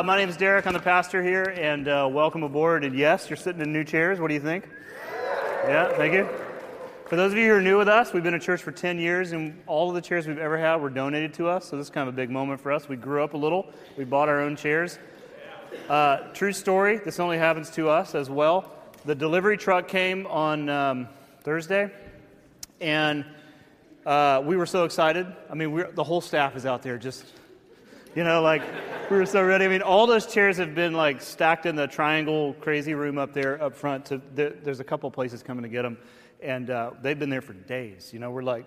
Uh, my name is Derek. I'm the pastor here, and uh, welcome aboard. And yes, you're sitting in new chairs. What do you think? Yeah, thank you. For those of you who are new with us, we've been a church for 10 years, and all of the chairs we've ever had were donated to us. So this is kind of a big moment for us. We grew up a little. We bought our own chairs. Uh, true story. This only happens to us as well. The delivery truck came on um, Thursday, and uh, we were so excited. I mean, the whole staff is out there just, you know, like we were so ready. I mean, all those chairs have been like stacked in the triangle crazy room up there up front. To, there, there's a couple places coming to get them, and uh, they've been there for days. You know, we're like,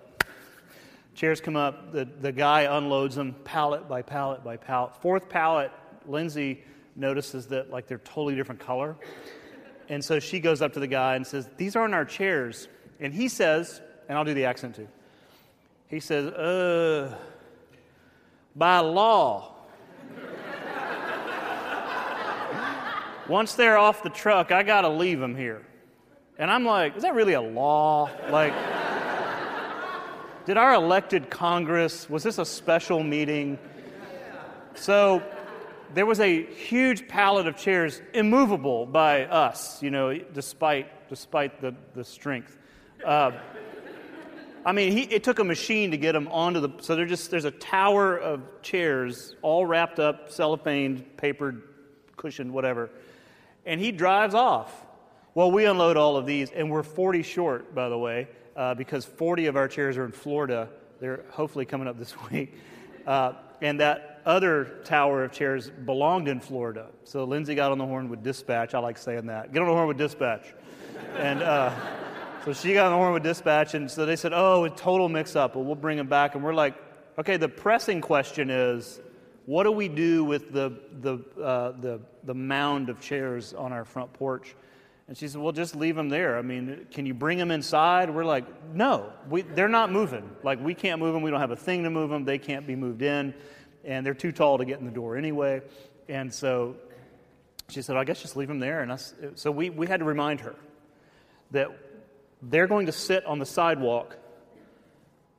chairs come up, the, the guy unloads them pallet by pallet by pallet. Fourth pallet, Lindsay notices that like they're totally different color. And so she goes up to the guy and says, These aren't our chairs. And he says, and I'll do the accent too. He says, uh, by law. Once they're off the truck, I got to leave them here. And I'm like, is that really a law? Like, did our elected Congress, was this a special meeting? So there was a huge pallet of chairs, immovable by us, you know, despite, despite the, the strength. Uh, I mean, he, it took a machine to get them onto the. So they're just there's a tower of chairs, all wrapped up, cellophane, papered, cushioned, whatever, and he drives off. Well, we unload all of these, and we're 40 short, by the way, uh, because 40 of our chairs are in Florida. They're hopefully coming up this week, uh, and that other tower of chairs belonged in Florida. So Lindsay got on the horn with dispatch. I like saying that. Get on the horn with dispatch, and. Uh, so she got on the horn with dispatch, and so they said, Oh, a total mix up. Well, we'll bring them back. And we're like, Okay, the pressing question is, what do we do with the, the, uh, the, the mound of chairs on our front porch? And she said, Well, just leave them there. I mean, can you bring them inside? We're like, No, we, they're not moving. Like, we can't move them. We don't have a thing to move them. They can't be moved in. And they're too tall to get in the door anyway. And so she said, I guess just leave them there. And I, so we, we had to remind her that they're going to sit on the sidewalk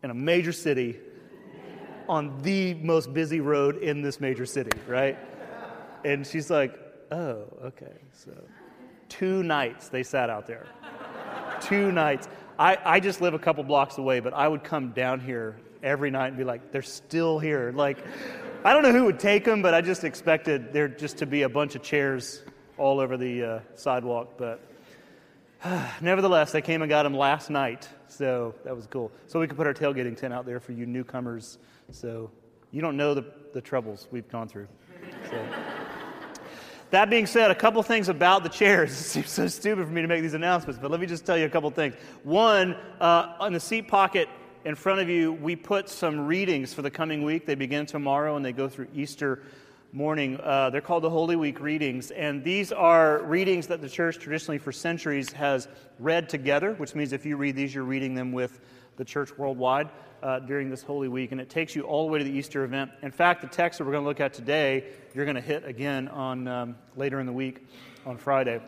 in a major city on the most busy road in this major city, right? And she's like, oh, okay. So two nights they sat out there. two nights. I, I just live a couple blocks away, but I would come down here every night and be like, they're still here. Like, I don't know who would take them, but I just expected there just to be a bunch of chairs all over the uh, sidewalk. But Nevertheless, they came and got them last night, so that was cool. So we could put our tailgating tent out there for you newcomers. So you don't know the, the troubles we've gone through. So. that being said, a couple things about the chairs. It seems so stupid for me to make these announcements, but let me just tell you a couple things. One, uh, on the seat pocket in front of you, we put some readings for the coming week. They begin tomorrow and they go through Easter morning. Uh, they're called the Holy Week readings, and these are readings that the church traditionally for centuries has read together, which means if you read these, you're reading them with the church worldwide uh, during this Holy Week, and it takes you all the way to the Easter event. In fact, the text that we're going to look at today, you're going to hit again on um, later in the week on Friday.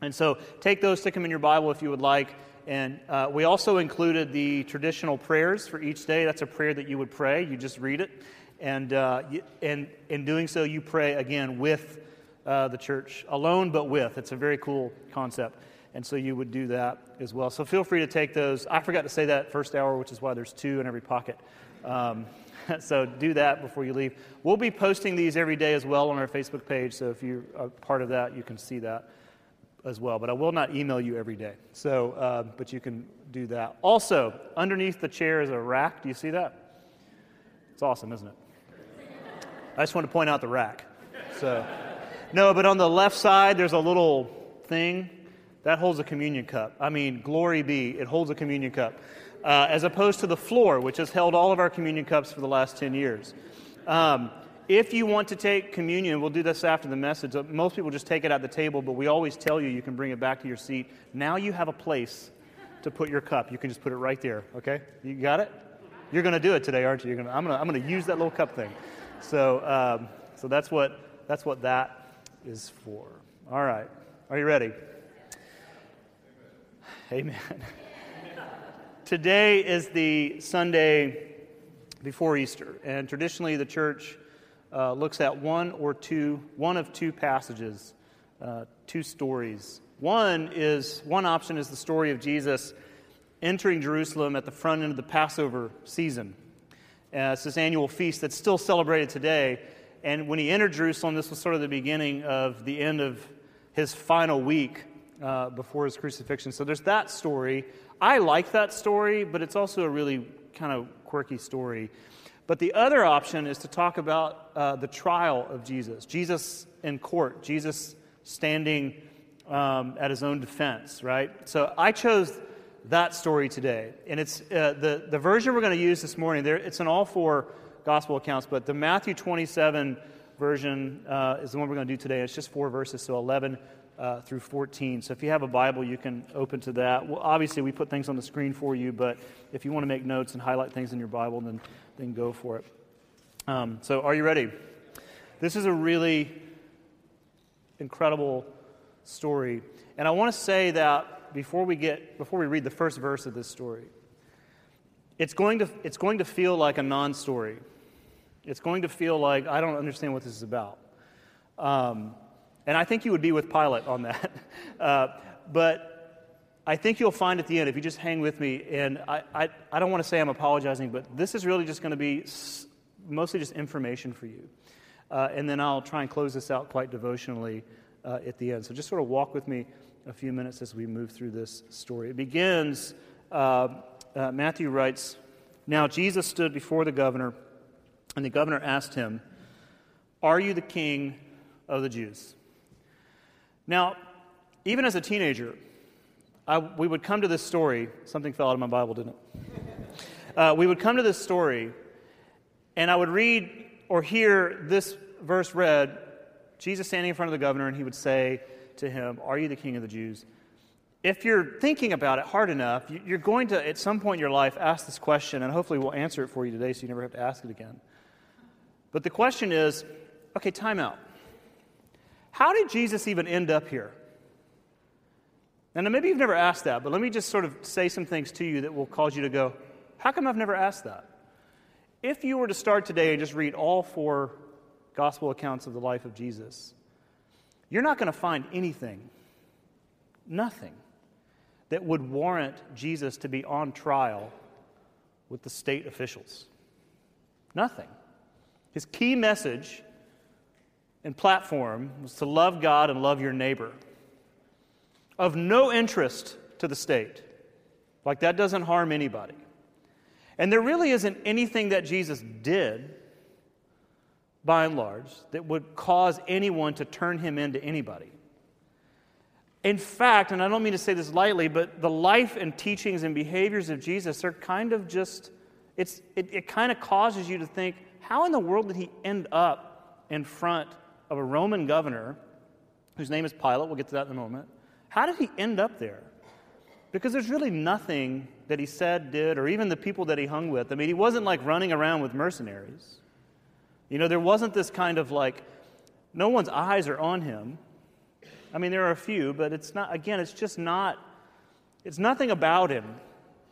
And so take those, stick them in your Bible if you would like. And uh, we also included the traditional prayers for each day. That's a prayer that you would pray. You just read it. And, uh, and in doing so, you pray again with uh, the church, alone but with. It's a very cool concept. And so you would do that as well. So feel free to take those. I forgot to say that first hour, which is why there's two in every pocket. Um, so do that before you leave. We'll be posting these every day as well on our Facebook page. So if you're a part of that, you can see that as well. But I will not email you every day. So, uh, but you can do that. Also, underneath the chair is a rack. Do you see that? It's awesome, isn't it? I just want to point out the rack. So, no, but on the left side, there's a little thing that holds a communion cup. I mean, glory be, it holds a communion cup. Uh, as opposed to the floor, which has held all of our communion cups for the last 10 years. Um, if you want to take communion, we'll do this after the message. Most people just take it at the table, but we always tell you you can bring it back to your seat. Now you have a place to put your cup. You can just put it right there, okay? You got it? You're going to do it today, aren't you? You're gonna, I'm going to I'm gonna use that little cup thing. So, um, so that's, what, that's what that is for. All right. Are you ready? Amen. Today is the Sunday before Easter, and traditionally the church uh, looks at one or two, one of two passages, uh, two stories. One is one option is the story of Jesus entering Jerusalem at the front end of the Passover season. Uh, it's this annual feast that's still celebrated today. And when he entered Jerusalem, this was sort of the beginning of the end of his final week uh, before his crucifixion. So there's that story. I like that story, but it's also a really kind of quirky story. But the other option is to talk about uh, the trial of Jesus, Jesus in court, Jesus standing um, at his own defense, right? So I chose that story today. And it's uh, the, the version we're going to use this morning, there, it's in all four gospel accounts, but the Matthew 27 version uh, is the one we're going to do today. It's just four verses, so 11 uh, through 14. So if you have a Bible, you can open to that. Well, obviously, we put things on the screen for you, but if you want to make notes and highlight things in your Bible, then, then go for it. Um, so, are you ready? This is a really incredible story. And I want to say that before we get before we read the first verse of this story, it's going to it's going to feel like a non-story. It's going to feel like I don't understand what this is about. Um, and I think you would be with Pilate on that. Uh, but I think you'll find at the end, if you just hang with me, and I, I, I don't want to say I'm apologizing, but this is really just going to be mostly just information for you. Uh, and then I'll try and close this out quite devotionally uh, at the end. So just sort of walk with me a few minutes as we move through this story. It begins, uh, uh, Matthew writes, Now Jesus stood before the governor, and the governor asked him, Are you the king of the Jews? Now, even as a teenager, I, we would come to this story. Something fell out of my Bible, didn't it? Uh, we would come to this story, and I would read or hear this verse read Jesus standing in front of the governor, and he would say to him, Are you the king of the Jews? If you're thinking about it hard enough, you're going to, at some point in your life, ask this question, and hopefully we'll answer it for you today so you never have to ask it again. But the question is okay, time out. How did Jesus even end up here? And maybe you've never asked that, but let me just sort of say some things to you that will cause you to go, How come I've never asked that? If you were to start today and just read all four gospel accounts of the life of Jesus, you're not going to find anything, nothing, that would warrant Jesus to be on trial with the state officials. Nothing. His key message and platform was to love God and love your neighbor. Of no interest to the state. Like that doesn't harm anybody. And there really isn't anything that Jesus did, by and large, that would cause anyone to turn him into anybody. In fact, and I don't mean to say this lightly, but the life and teachings and behaviors of Jesus are kind of just, it's, it, it kind of causes you to think, how in the world did he end up in front of a Roman governor whose name is Pilate. We'll get to that in a moment. How did he end up there? Because there's really nothing that he said, did, or even the people that he hung with. I mean, he wasn't like running around with mercenaries. You know, there wasn't this kind of like, no one's eyes are on him. I mean, there are a few, but it's not, again, it's just not, it's nothing about him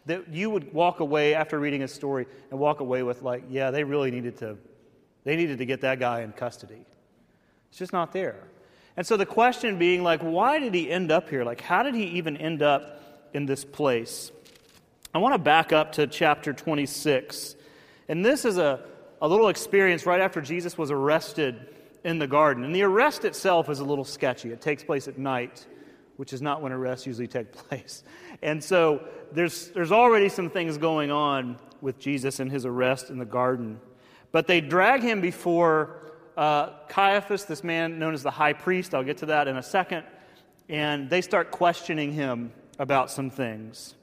that you would walk away after reading his story and walk away with, like, yeah, they really needed to, they needed to get that guy in custody. It's just not there. And so the question being, like, why did he end up here? Like, how did he even end up in this place? I want to back up to chapter 26. And this is a, a little experience right after Jesus was arrested in the garden. And the arrest itself is a little sketchy. It takes place at night, which is not when arrests usually take place. And so there's, there's already some things going on with Jesus and his arrest in the garden. But they drag him before uh, Caiaphas, this man known as the high priest, I'll get to that in a second, and they start questioning him about some things.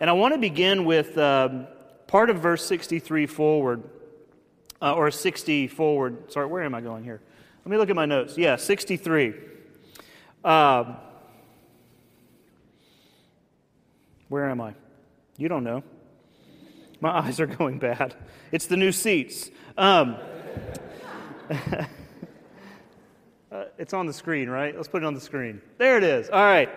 And I want to begin with um, part of verse 63 forward, uh, or 60 forward. Sorry, where am I going here? Let me look at my notes. Yeah, 63. Um, where am I? You don't know. My eyes are going bad. It's the new seats. Um, uh, it's on the screen, right? Let's put it on the screen. There it is. All right.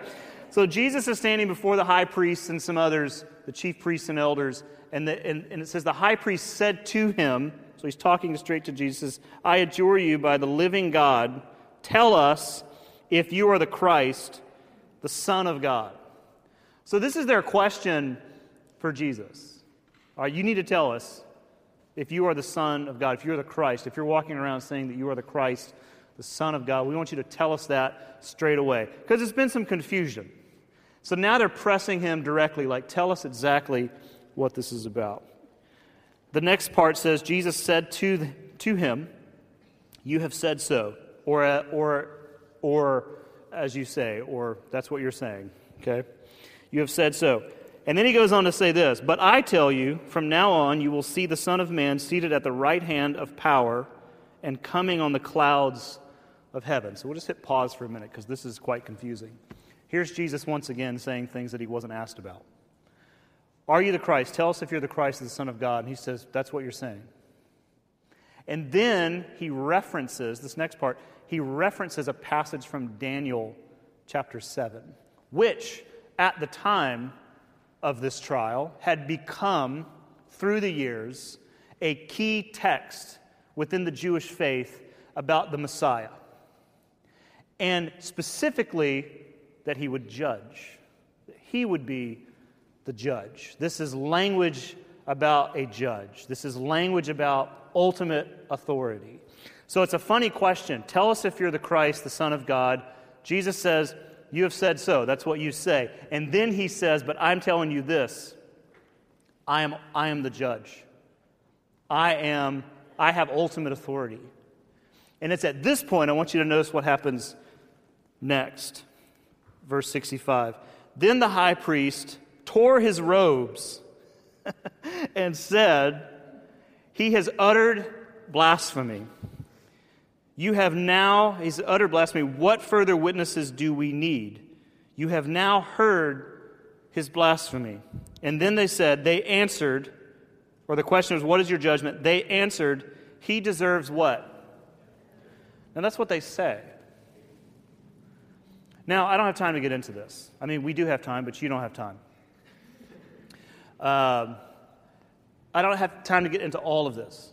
So Jesus is standing before the high priests and some others, the chief priests and elders, and, the, and, and it says, The high priest said to him, So he's talking straight to Jesus. I adjure you by the living God, tell us if you are the Christ, the Son of God. So this is their question for Jesus. All right, you need to tell us if you are the Son of God, if you're the Christ, if you're walking around saying that you are the Christ, the Son of God, we want you to tell us that straight away. Because there's been some confusion. So now they're pressing him directly, like, tell us exactly what this is about. The next part says, Jesus said to, the, to him, You have said so. Or, or, or, as you say, or that's what you're saying. Okay? You have said so. And then he goes on to say this But I tell you, from now on, you will see the Son of Man seated at the right hand of power and coming on the clouds of heaven. So we'll just hit pause for a minute because this is quite confusing. Here's Jesus once again saying things that he wasn't asked about. Are you the Christ? Tell us if you're the Christ, the Son of God. And he says, That's what you're saying. And then he references, this next part, he references a passage from Daniel chapter 7, which at the time of this trial had become, through the years, a key text within the Jewish faith about the Messiah. And specifically, that he would judge. He would be the judge. This is language about a judge. This is language about ultimate authority. So it's a funny question. Tell us if you're the Christ, the Son of God. Jesus says, You have said so. That's what you say. And then he says, But I'm telling you this I am, I am the judge. I am, I have ultimate authority. And it's at this point I want you to notice what happens next. Verse 65. Then the high priest tore his robes and said, He has uttered blasphemy. You have now, he's uttered blasphemy. What further witnesses do we need? You have now heard his blasphemy. And then they said, they answered, or the question was, What is your judgment? They answered, He deserves what? Now that's what they say. Now, I don't have time to get into this. I mean, we do have time, but you don't have time. Um, I don't have time to get into all of this.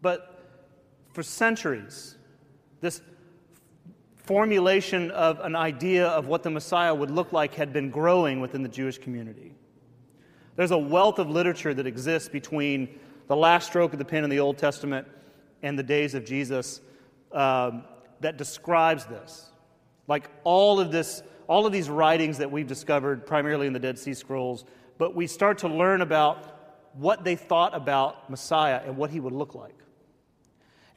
But for centuries, this formulation of an idea of what the Messiah would look like had been growing within the Jewish community. There's a wealth of literature that exists between the last stroke of the pen in the Old Testament and the days of Jesus um, that describes this. Like all of this, all of these writings that we've discovered primarily in the Dead Sea Scrolls, but we start to learn about what they thought about Messiah and what he would look like.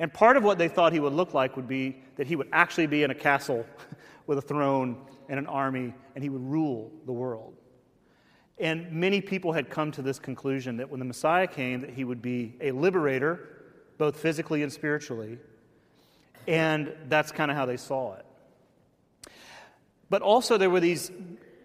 And part of what they thought he would look like would be that he would actually be in a castle with a throne and an army, and he would rule the world. And many people had come to this conclusion that when the Messiah came, that he would be a liberator, both physically and spiritually. And that's kind of how they saw it. But also, there were these,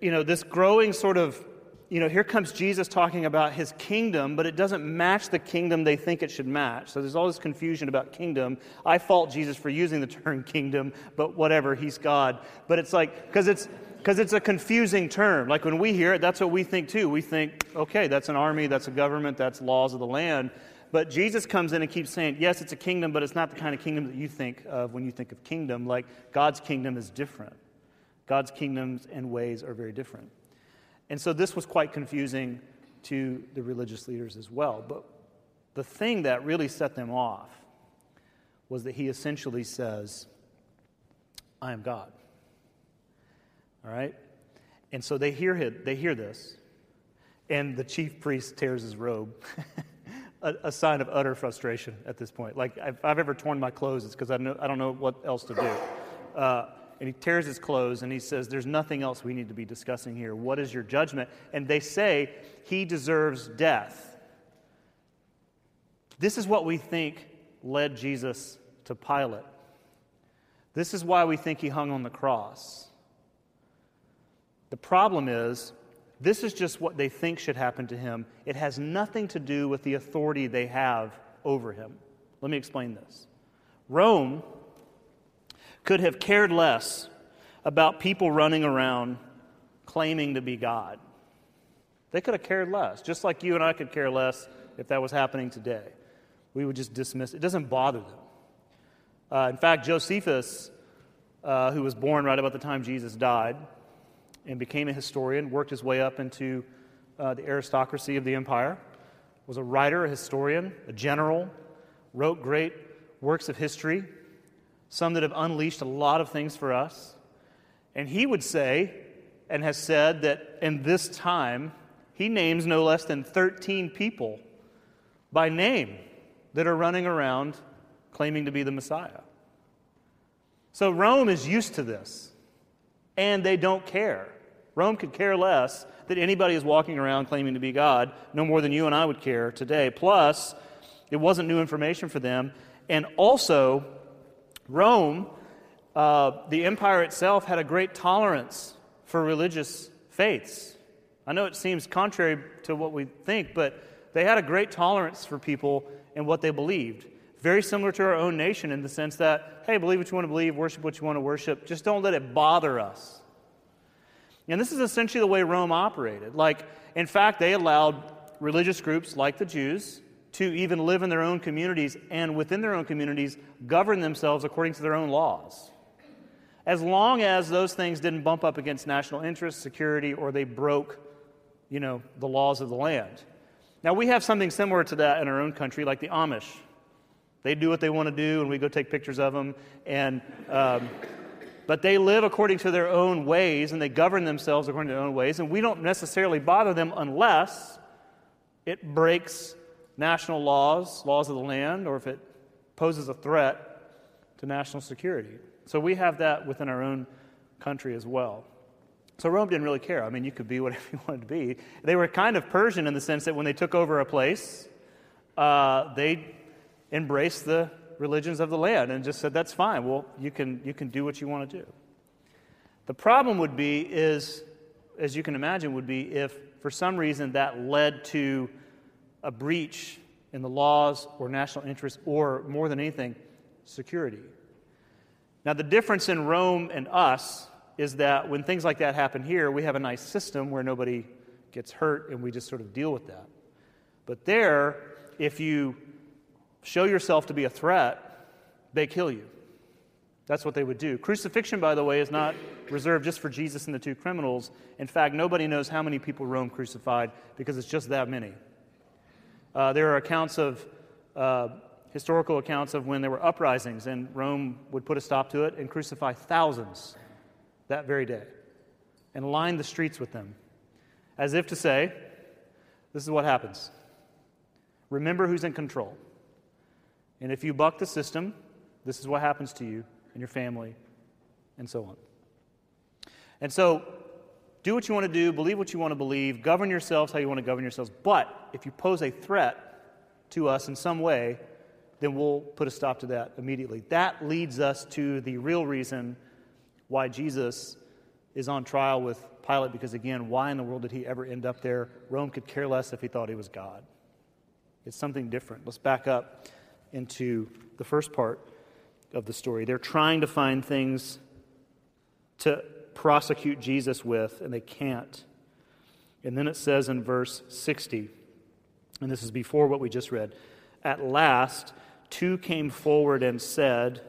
you know, this growing sort of you know, here comes Jesus talking about his kingdom, but it doesn't match the kingdom they think it should match. So there's all this confusion about kingdom. I fault Jesus for using the term kingdom, but whatever, he's God. But it's like, because it's, because it's a confusing term. Like when we hear it, that's what we think too. We think, okay, that's an army, that's a government, that's laws of the land. But Jesus comes in and keeps saying, yes, it's a kingdom, but it's not the kind of kingdom that you think of when you think of kingdom. Like God's kingdom is different. God's kingdoms and ways are very different. And so this was quite confusing to the religious leaders as well. But the thing that really set them off was that he essentially says, I am God. All right? And so they hear, him, they hear this, and the chief priest tears his robe, a, a, sign of utter frustration at this point. Like, if I've ever torn my clothes, it's because I, I don't know what else to do. Uh, and he tears his clothes and he says, There's nothing else we need to be discussing here. What is your judgment? And they say, He deserves death. This is what we think led Jesus to Pilate. This is why we think he hung on the cross. The problem is, this is just what they think should happen to him. It has nothing to do with the authority they have over him. Let me explain this. Rome could have cared less about people running around claiming to be God. They could have cared less, just like you and I could care less if that was happening today. we would just dismiss it. It doesn't bother them. Uh, in fact, Josephus, uh, who was born right about the time Jesus died and became a historian, worked his way up into uh, the aristocracy of the empire, was a writer, a historian, a general, wrote great works of history, some that have unleashed a lot of things for us. And he would say, and has said, that in this time, he names no less than 13 people by name that are running around claiming to be the Messiah. So Rome is used to this, and they don't care. Rome could care less that anybody is walking around claiming to be God, no more than you and I would care today. Plus, it wasn't new information for them. And also, Rome, uh, the empire itself, had a great tolerance for religious faiths. I know it seems contrary to what we think, but they had a great tolerance for people and what they believed. Very similar to our own nation in the sense that, hey, believe what you want to believe, worship what you want to worship, just don't let it bother us. And this is essentially the way Rome operated. Like, in fact, they allowed religious groups like the Jews to even live in their own communities and within their own communities govern themselves according to their own laws. As long as those things didn't bump up against national interest, security, or they broke, you know, the laws of the land. Now, we have something similar to that in our own country, like the Amish. They do what they want to do, and we go take pictures of them. And, um, but they live according to their own ways, and they govern themselves according to their own ways. And we don't necessarily bother them unless it breaks national laws, laws of the land, or if it poses a threat to national security. So we have that within our own country as well. So Rome didn't really care. I mean, you could be whatever you wanted to be. They were kind of Persian in the sense that when they took over a place, uh, they embraced the religions of the land and just said, "That's fine. Well, you can you can do what you want to do." The problem would be is, as you can imagine, would be if for some reason that led to a breach in the laws or national interests, or more than anything, security. Now, the difference in Rome and us is that when things like that happen here, we have a nice system where nobody gets hurt and we just sort of deal with that. But there, if you show yourself to be a threat, they kill you. That's what they would do. Crucifixion, by the way, is not reserved just for Jesus and the two criminals. In fact, nobody knows how many people Rome crucified because it's just that many. Uh, there are accounts of, uh, historical accounts of when there were uprisings, and Rome would put a stop to it and crucify thousands that very day and line the streets with them, as if to say, This is what happens. Remember who's in control. And if you buck the system, this is what happens to you and your family, and so on. And so, do what you want to do, believe what you want to believe, govern yourselves how you want to govern yourselves. But if you pose a threat to us in some way, then we'll put a stop to that immediately. That leads us to the real reason why Jesus is on trial with Pilate, because again, why in the world did he ever end up there? Rome could care less if he thought he was God. It's something different. Let's back up into the first part of the story. They're trying to find things to prosecute Jesus with, and they can't. And then it says in verse 60, and this is before what we just read At last, two came forward and said,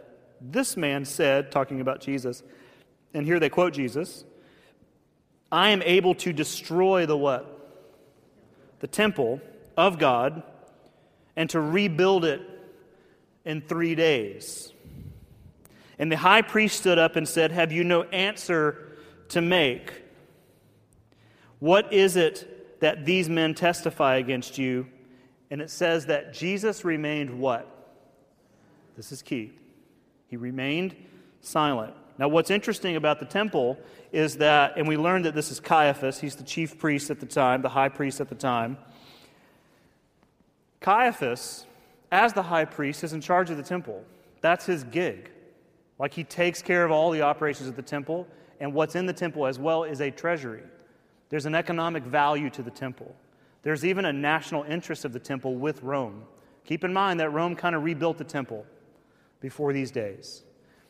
This man said, talking about Jesus, and here they quote Jesus, I am able to destroy the what? The temple of God and to rebuild it in three days. And the high priest stood up and said, Have you no answer to make? What is it that these men testify against you? And it says that Jesus remained what? This is key. He remained silent. Now, what's interesting about the temple is that, and we learned that this is Caiaphas, he's the chief priest at the time, the high priest at the time. Caiaphas, as the high priest, is in charge of the temple. That's his gig. Like he takes care of all the operations of the temple, and what's in the temple as well is a treasury. There's an economic value to the temple. There's even a national interest of the temple with Rome. Keep in mind that Rome kind of rebuilt the temple before these days.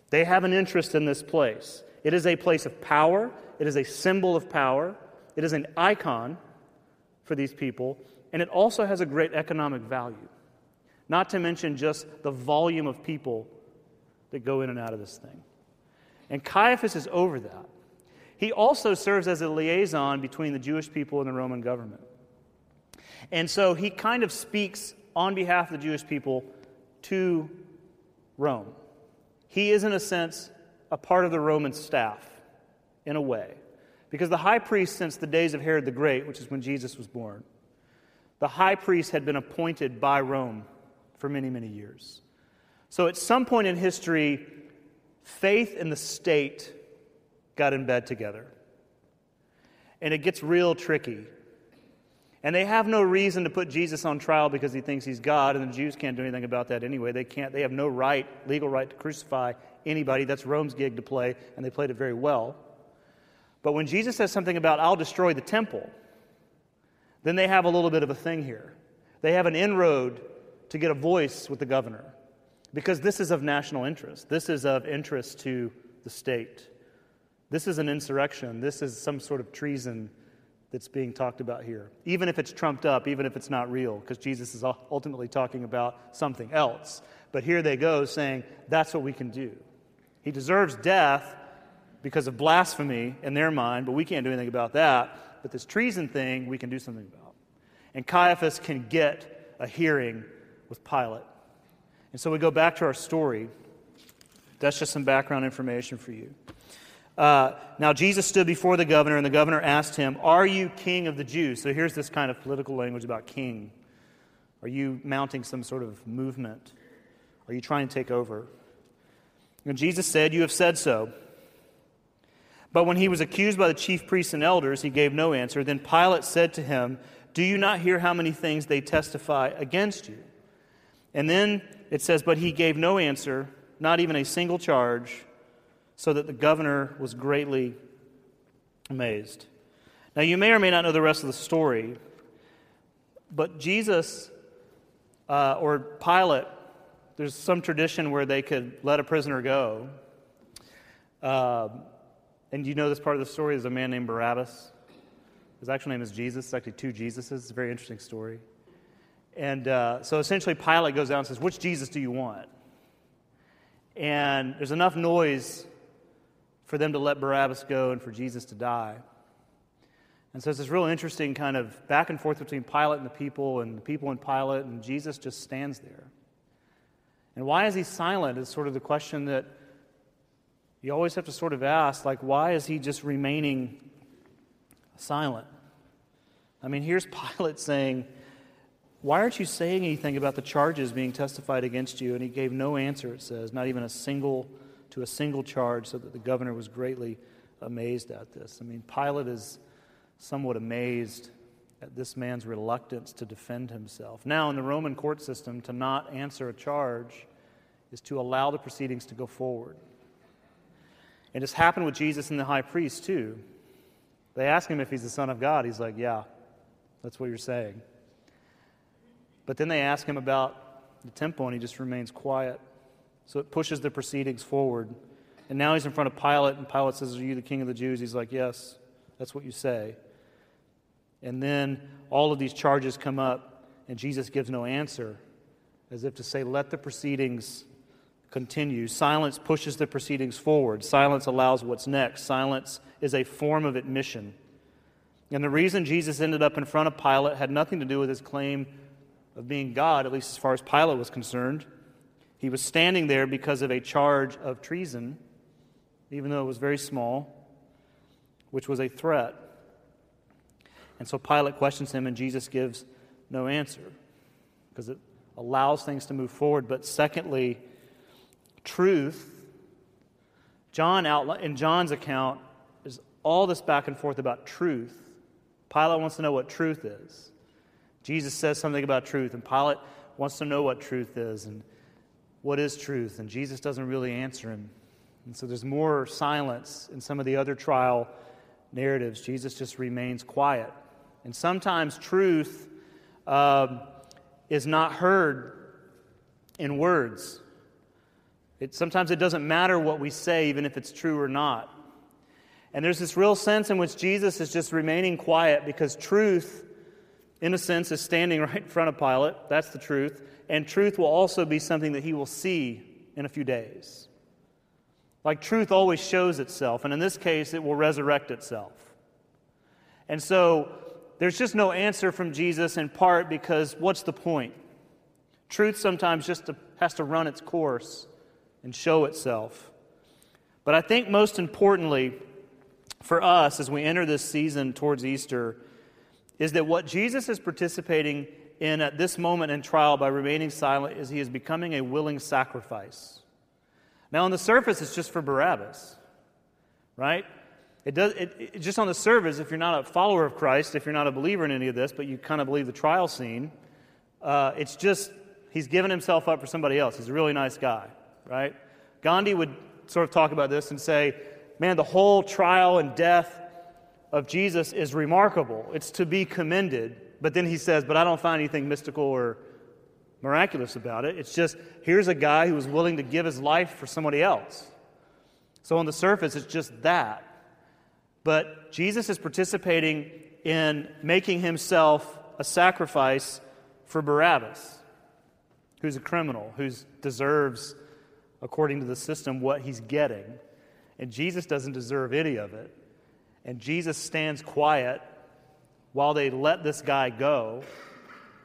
They have an interest in this place. It is a place of power, it is a symbol of power, it is an icon for these people, and it also has a great economic value. not to mention just the volume of people that go in and out of this thing. And Caiaphas is over that. He also serves as a liaison between the Jewish people and the Roman government. And so he kind of speaks on behalf of the Jewish people to Rome. He is, in a sense, a part of the Roman staff, in a way. Because the high priest, since the days of Herod the Great, which is when Jesus was born, the high priest had been appointed by Rome for many, many years. So at some point in history, faith and the state got in bed together. And it gets real tricky. And they have no reason to put Jesus on trial because he thinks he's God, and the Jews can't do anything about that anyway. They can't, they have no right, legal right to crucify anybody. That's Rome's gig to play, and they played it very well. But when Jesus says something about, I'll destroy the temple, then they have a little bit of a thing here. They have an inroad to get a voice with the governor because this is of national interest. This is of interest to the state. This is an insurrection. This is some sort of treason that's being talked about here, even if it's trumped up, even if it's not real, because Jesus is ultimately talking about something else. But here they go saying, that's what we can do. He deserves death because of blasphemy in their mind, but we can't do anything about that. But this treason thing, we can do something about. And Caiaphas can get a hearing with Pilate. And so we go back to our story. That's just some background information for you. Uh, now, Jesus stood before the governor, and the governor asked him, Are you king of the Jews? So here's this kind of political language about king. Are you mounting some sort of movement? Are you trying to take over? And Jesus said, You have said so. But when he was accused by the chief priests and elders, he gave no answer. Then Pilate said to him, Do you not hear how many things they testify against you? And then it says, But he gave no answer, not even a single charge so that the governor was greatly amazed. Now, you may or may not know the rest of the story, but Jesus uh, or Pilate, there's some tradition where they could let a prisoner go. Uh, and you know this part of the story? is a man named Barabbas. His actual name is Jesus. It's actually two Jesuses. It's a very interesting story. And uh, so essentially, Pilate goes out and says, Which Jesus do you want? And there's enough noise for them to let Barabbas go and for Jesus to die. And so it's this real interesting kind of back and forth between Pilate and the people, and the people and Pilate, and Jesus just stands there. And why is he silent is sort of the question that you always have to sort of ask like, why is he just remaining silent? I mean, here's Pilate saying, Why aren't you saying anything about the charges being testified against you? And he gave no answer, it says, not even a single to a single charge, so that the governor was greatly amazed at this. I mean, Pilate is somewhat amazed at this man's reluctance to defend himself. Now, in the Roman court system, to not answer a charge is to allow the proceedings to go forward. And it's happened with Jesus and the high priest, too. They ask him if he's the Son of God. He's like, Yeah, that's what you're saying. But then they ask him about the temple, and he just remains quiet. So it pushes the proceedings forward. And now he's in front of Pilate, and Pilate says, Are you the king of the Jews? He's like, Yes, that's what you say. And then all of these charges come up, and Jesus gives no answer, as if to say, Let the proceedings continue. Silence pushes the proceedings forward. Silence allows what's next. Silence is a form of admission. And the reason Jesus ended up in front of Pilate had nothing to do with his claim of being God, at least as far as Pilate was concerned. He was standing there because of a charge of treason, even though it was very small, which was a threat. And so Pilate questions him, and Jesus gives no answer because it allows things to move forward. But secondly, truth. John outline in John's account is all this back and forth about truth. Pilate wants to know what truth is. Jesus says something about truth, and Pilate wants to know what truth is. And what is truth? And Jesus doesn't really answer him. And so there's more silence in some of the other trial narratives. Jesus just remains quiet. And sometimes truth um, is not heard in words. It, sometimes it doesn't matter what we say, even if it's true or not. And there's this real sense in which Jesus is just remaining quiet because truth in a sense, is standing right in front of Pilate. That's the truth. And truth will also be something that he will see in a few days. Like truth always shows itself, and in this case, it will resurrect itself. And so there's just no answer from Jesus in part because what's the point? Truth sometimes just has to run its course and show itself. But I think most importantly for us as we enter this season towards Easter is that what Jesus is participating in at this moment in trial by remaining silent is he is becoming a willing sacrifice. Now, on the surface, it's just for Barabbas, right? It does, it, it, just on the surface, if you're not a follower of Christ, if you're not a believer in any of this, but you kind of believe the trial scene, uh, it's just he's given himself up for somebody else. He's a really nice guy, right? Gandhi would sort of talk about this and say, man, the whole trial and death of Jesus is remarkable. It's to be commended. But then he says, but I don't find anything mystical or miraculous about it. It's just here's a guy who was willing to give his life for somebody else. So on the surface, it's just that. But Jesus is participating in making himself a sacrifice for Barabbas, who's a criminal, who deserves, according to the system, what he's getting. And Jesus doesn't deserve any of it. And Jesus stands quiet while they let this guy go.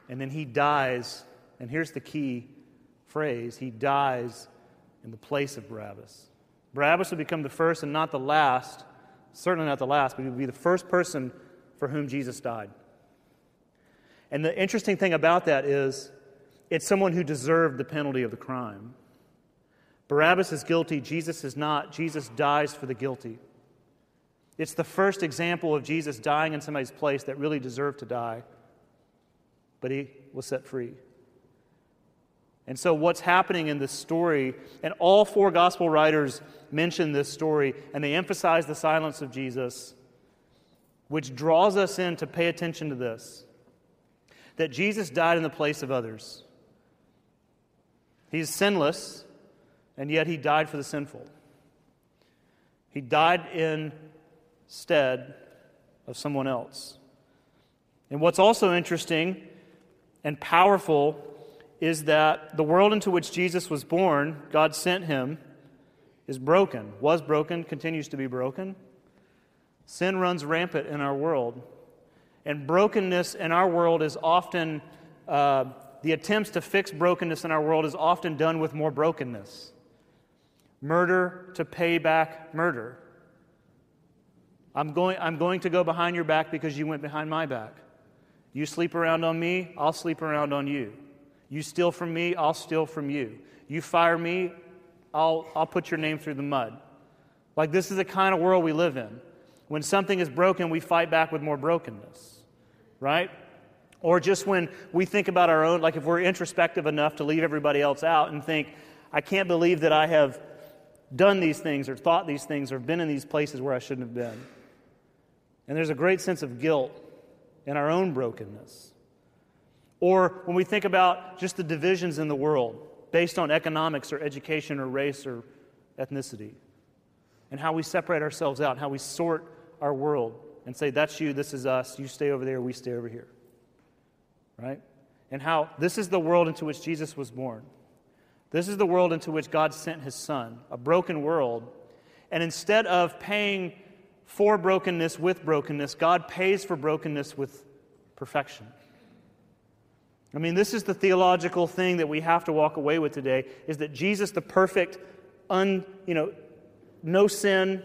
And then he dies. And here's the key phrase he dies in the place of Barabbas. Barabbas would become the first and not the last, certainly not the last, but he would be the first person for whom Jesus died. And the interesting thing about that is it's someone who deserved the penalty of the crime. Barabbas is guilty, Jesus is not. Jesus dies for the guilty. It's the first example of Jesus dying in somebody's place that really deserved to die, but he was set free. And so, what's happening in this story, and all four gospel writers mention this story, and they emphasize the silence of Jesus, which draws us in to pay attention to this that Jesus died in the place of others. He's sinless, and yet he died for the sinful. He died in stead of someone else. And what's also interesting and powerful is that the world into which Jesus was born, God sent him, is broken, was broken, continues to be broken. Sin runs rampant in our world. And brokenness in our world is often, uh, the attempts to fix brokenness in our world is often done with more brokenness. Murder to pay back murder. I'm going, I'm going to go behind your back because you went behind my back. You sleep around on me, I'll sleep around on you. You steal from me, I'll steal from you. You fire me, I'll, I'll put your name through the mud. Like, this is the kind of world we live in. When something is broken, we fight back with more brokenness, right? Or just when we think about our own, like if we're introspective enough to leave everybody else out and think, I can't believe that I have done these things or thought these things or been in these places where I shouldn't have been. And there's a great sense of guilt in our own brokenness. Or when we think about just the divisions in the world based on economics or education or race or ethnicity, and how we separate ourselves out, how we sort our world and say, that's you, this is us, you stay over there, we stay over here. Right? And how this is the world into which Jesus was born. This is the world into which God sent his son, a broken world. And instead of paying for brokenness with brokenness. God pays for brokenness with perfection. I mean, this is the theological thing that we have to walk away with today is that Jesus, the perfect, un, you know, no sin,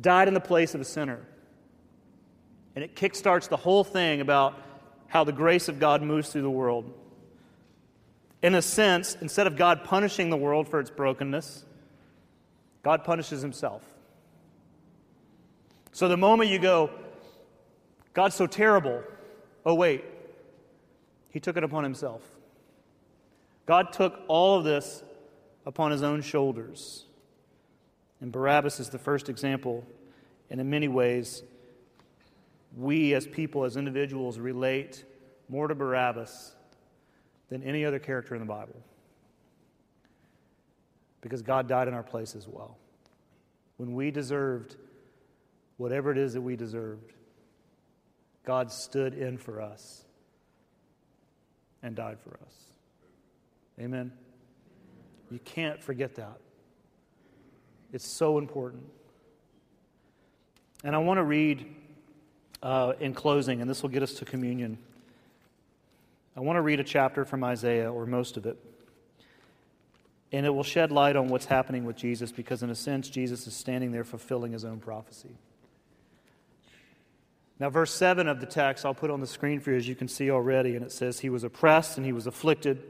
died in the place of a sinner. And it kickstarts the whole thing about how the grace of God moves through the world. In a sense, instead of God punishing the world for its brokenness, God punishes himself. So the moment you go, God's so terrible, oh, wait, he took it upon himself. God took all of this upon his own shoulders. And Barabbas is the first example. And in many ways, we as people, as individuals, relate more to Barabbas than any other character in the Bible. Because God died in our place as well. When we deserved whatever it is that we deserved. God stood in for us and died for us. Amen. You can't forget that. It's so important. And I want to read uh, in closing, and this will get us to communion. I want to read a chapter from Isaiah, or most of it. And it will shed light on what's happening with Jesus because, in a sense, Jesus is standing there fulfilling his own prophecy. Now, verse 7 of the text, I'll put on the screen for you as you can see already, and it says, He was oppressed and he was afflicted,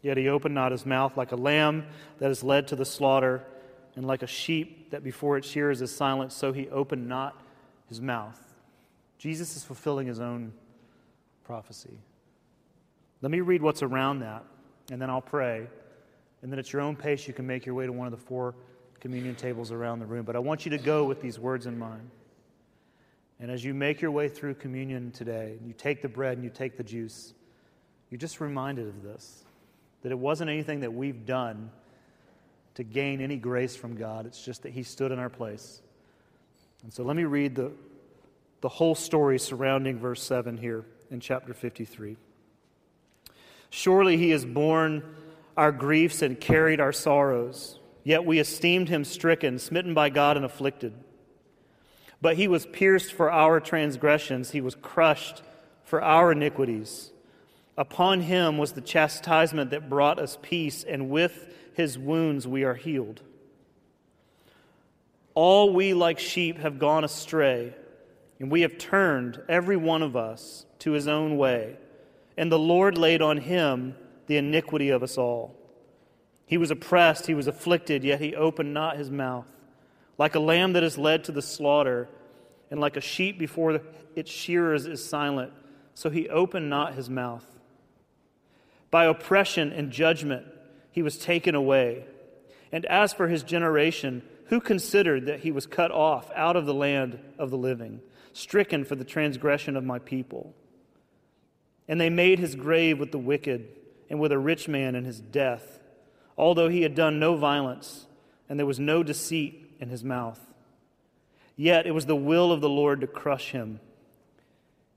yet he opened not his mouth like a lamb that is led to the slaughter, and like a sheep that before its shears is silent, so he opened not his mouth. Jesus is fulfilling his own prophecy. Let me read what's around that, and then I'll pray. And then at your own pace, you can make your way to one of the four communion tables around the room. But I want you to go with these words in mind. And as you make your way through communion today, you take the bread and you take the juice, you're just reminded of this that it wasn't anything that we've done to gain any grace from God, it's just that He stood in our place. And so let me read the, the whole story surrounding verse 7 here in chapter 53. Surely He has borne our griefs and carried our sorrows, yet we esteemed Him stricken, smitten by God, and afflicted. But he was pierced for our transgressions, he was crushed for our iniquities. Upon him was the chastisement that brought us peace, and with his wounds we are healed. All we like sheep have gone astray, and we have turned, every one of us, to his own way. And the Lord laid on him the iniquity of us all. He was oppressed, he was afflicted, yet he opened not his mouth. Like a lamb that is led to the slaughter, and like a sheep before its shearers is silent, so he opened not his mouth. By oppression and judgment he was taken away. And as for his generation, who considered that he was cut off out of the land of the living, stricken for the transgression of my people? And they made his grave with the wicked and with a rich man in his death, although he had done no violence, and there was no deceit in his mouth. Yet it was the will of the Lord to crush him,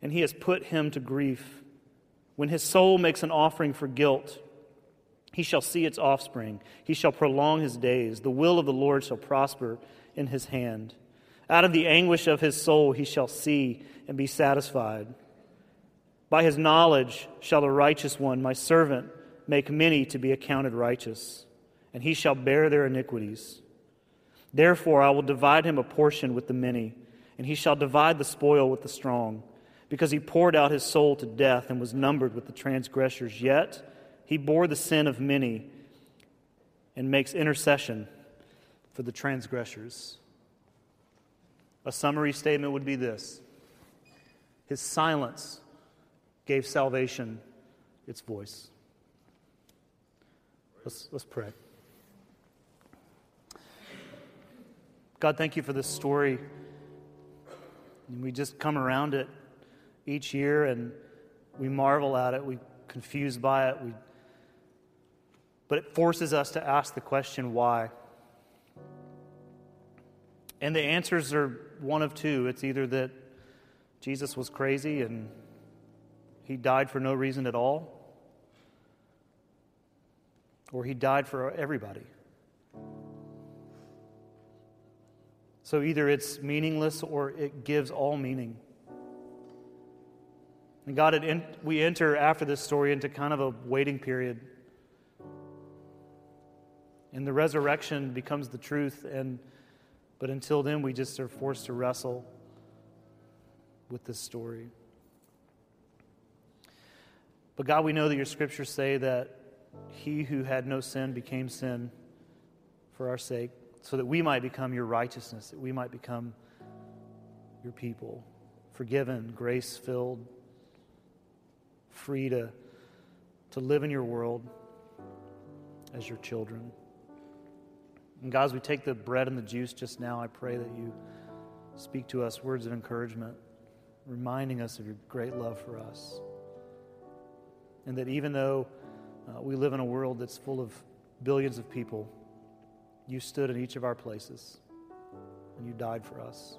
and he has put him to grief. When his soul makes an offering for guilt, he shall see its offspring. He shall prolong his days. The will of the Lord shall prosper in his hand. Out of the anguish of his soul he shall see and be satisfied. By his knowledge shall the righteous one, my servant, make many to be accounted righteous, and he shall bear their iniquities. Therefore, I will divide him a portion with the many, and he shall divide the spoil with the strong, because he poured out his soul to death and was numbered with the transgressors. Yet he bore the sin of many and makes intercession for the transgressors. A summary statement would be this His silence gave salvation its voice. Let's, let's pray. God, thank you for this story. And we just come around it each year and we marvel at it, we confused by it, we but it forces us to ask the question why. And the answers are one of two. It's either that Jesus was crazy and he died for no reason at all, or he died for everybody. So either it's meaningless or it gives all meaning. And God, we enter after this story into kind of a waiting period. And the resurrection becomes the truth, and but until then, we just are forced to wrestle with this story. But God, we know that your scriptures say that he who had no sin became sin for our sake so that we might become your righteousness, that we might become your people, forgiven, grace filled, free to, to live in your world as your children. And God, as we take the bread and the juice just now, I pray that you speak to us words of encouragement, reminding us of your great love for us. And that even though uh, we live in a world that's full of billions of people, you stood in each of our places and you died for us.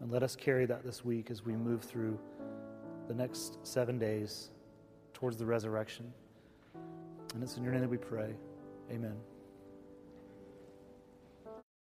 And let us carry that this week as we move through the next seven days towards the resurrection. And it's in your name that we pray. Amen.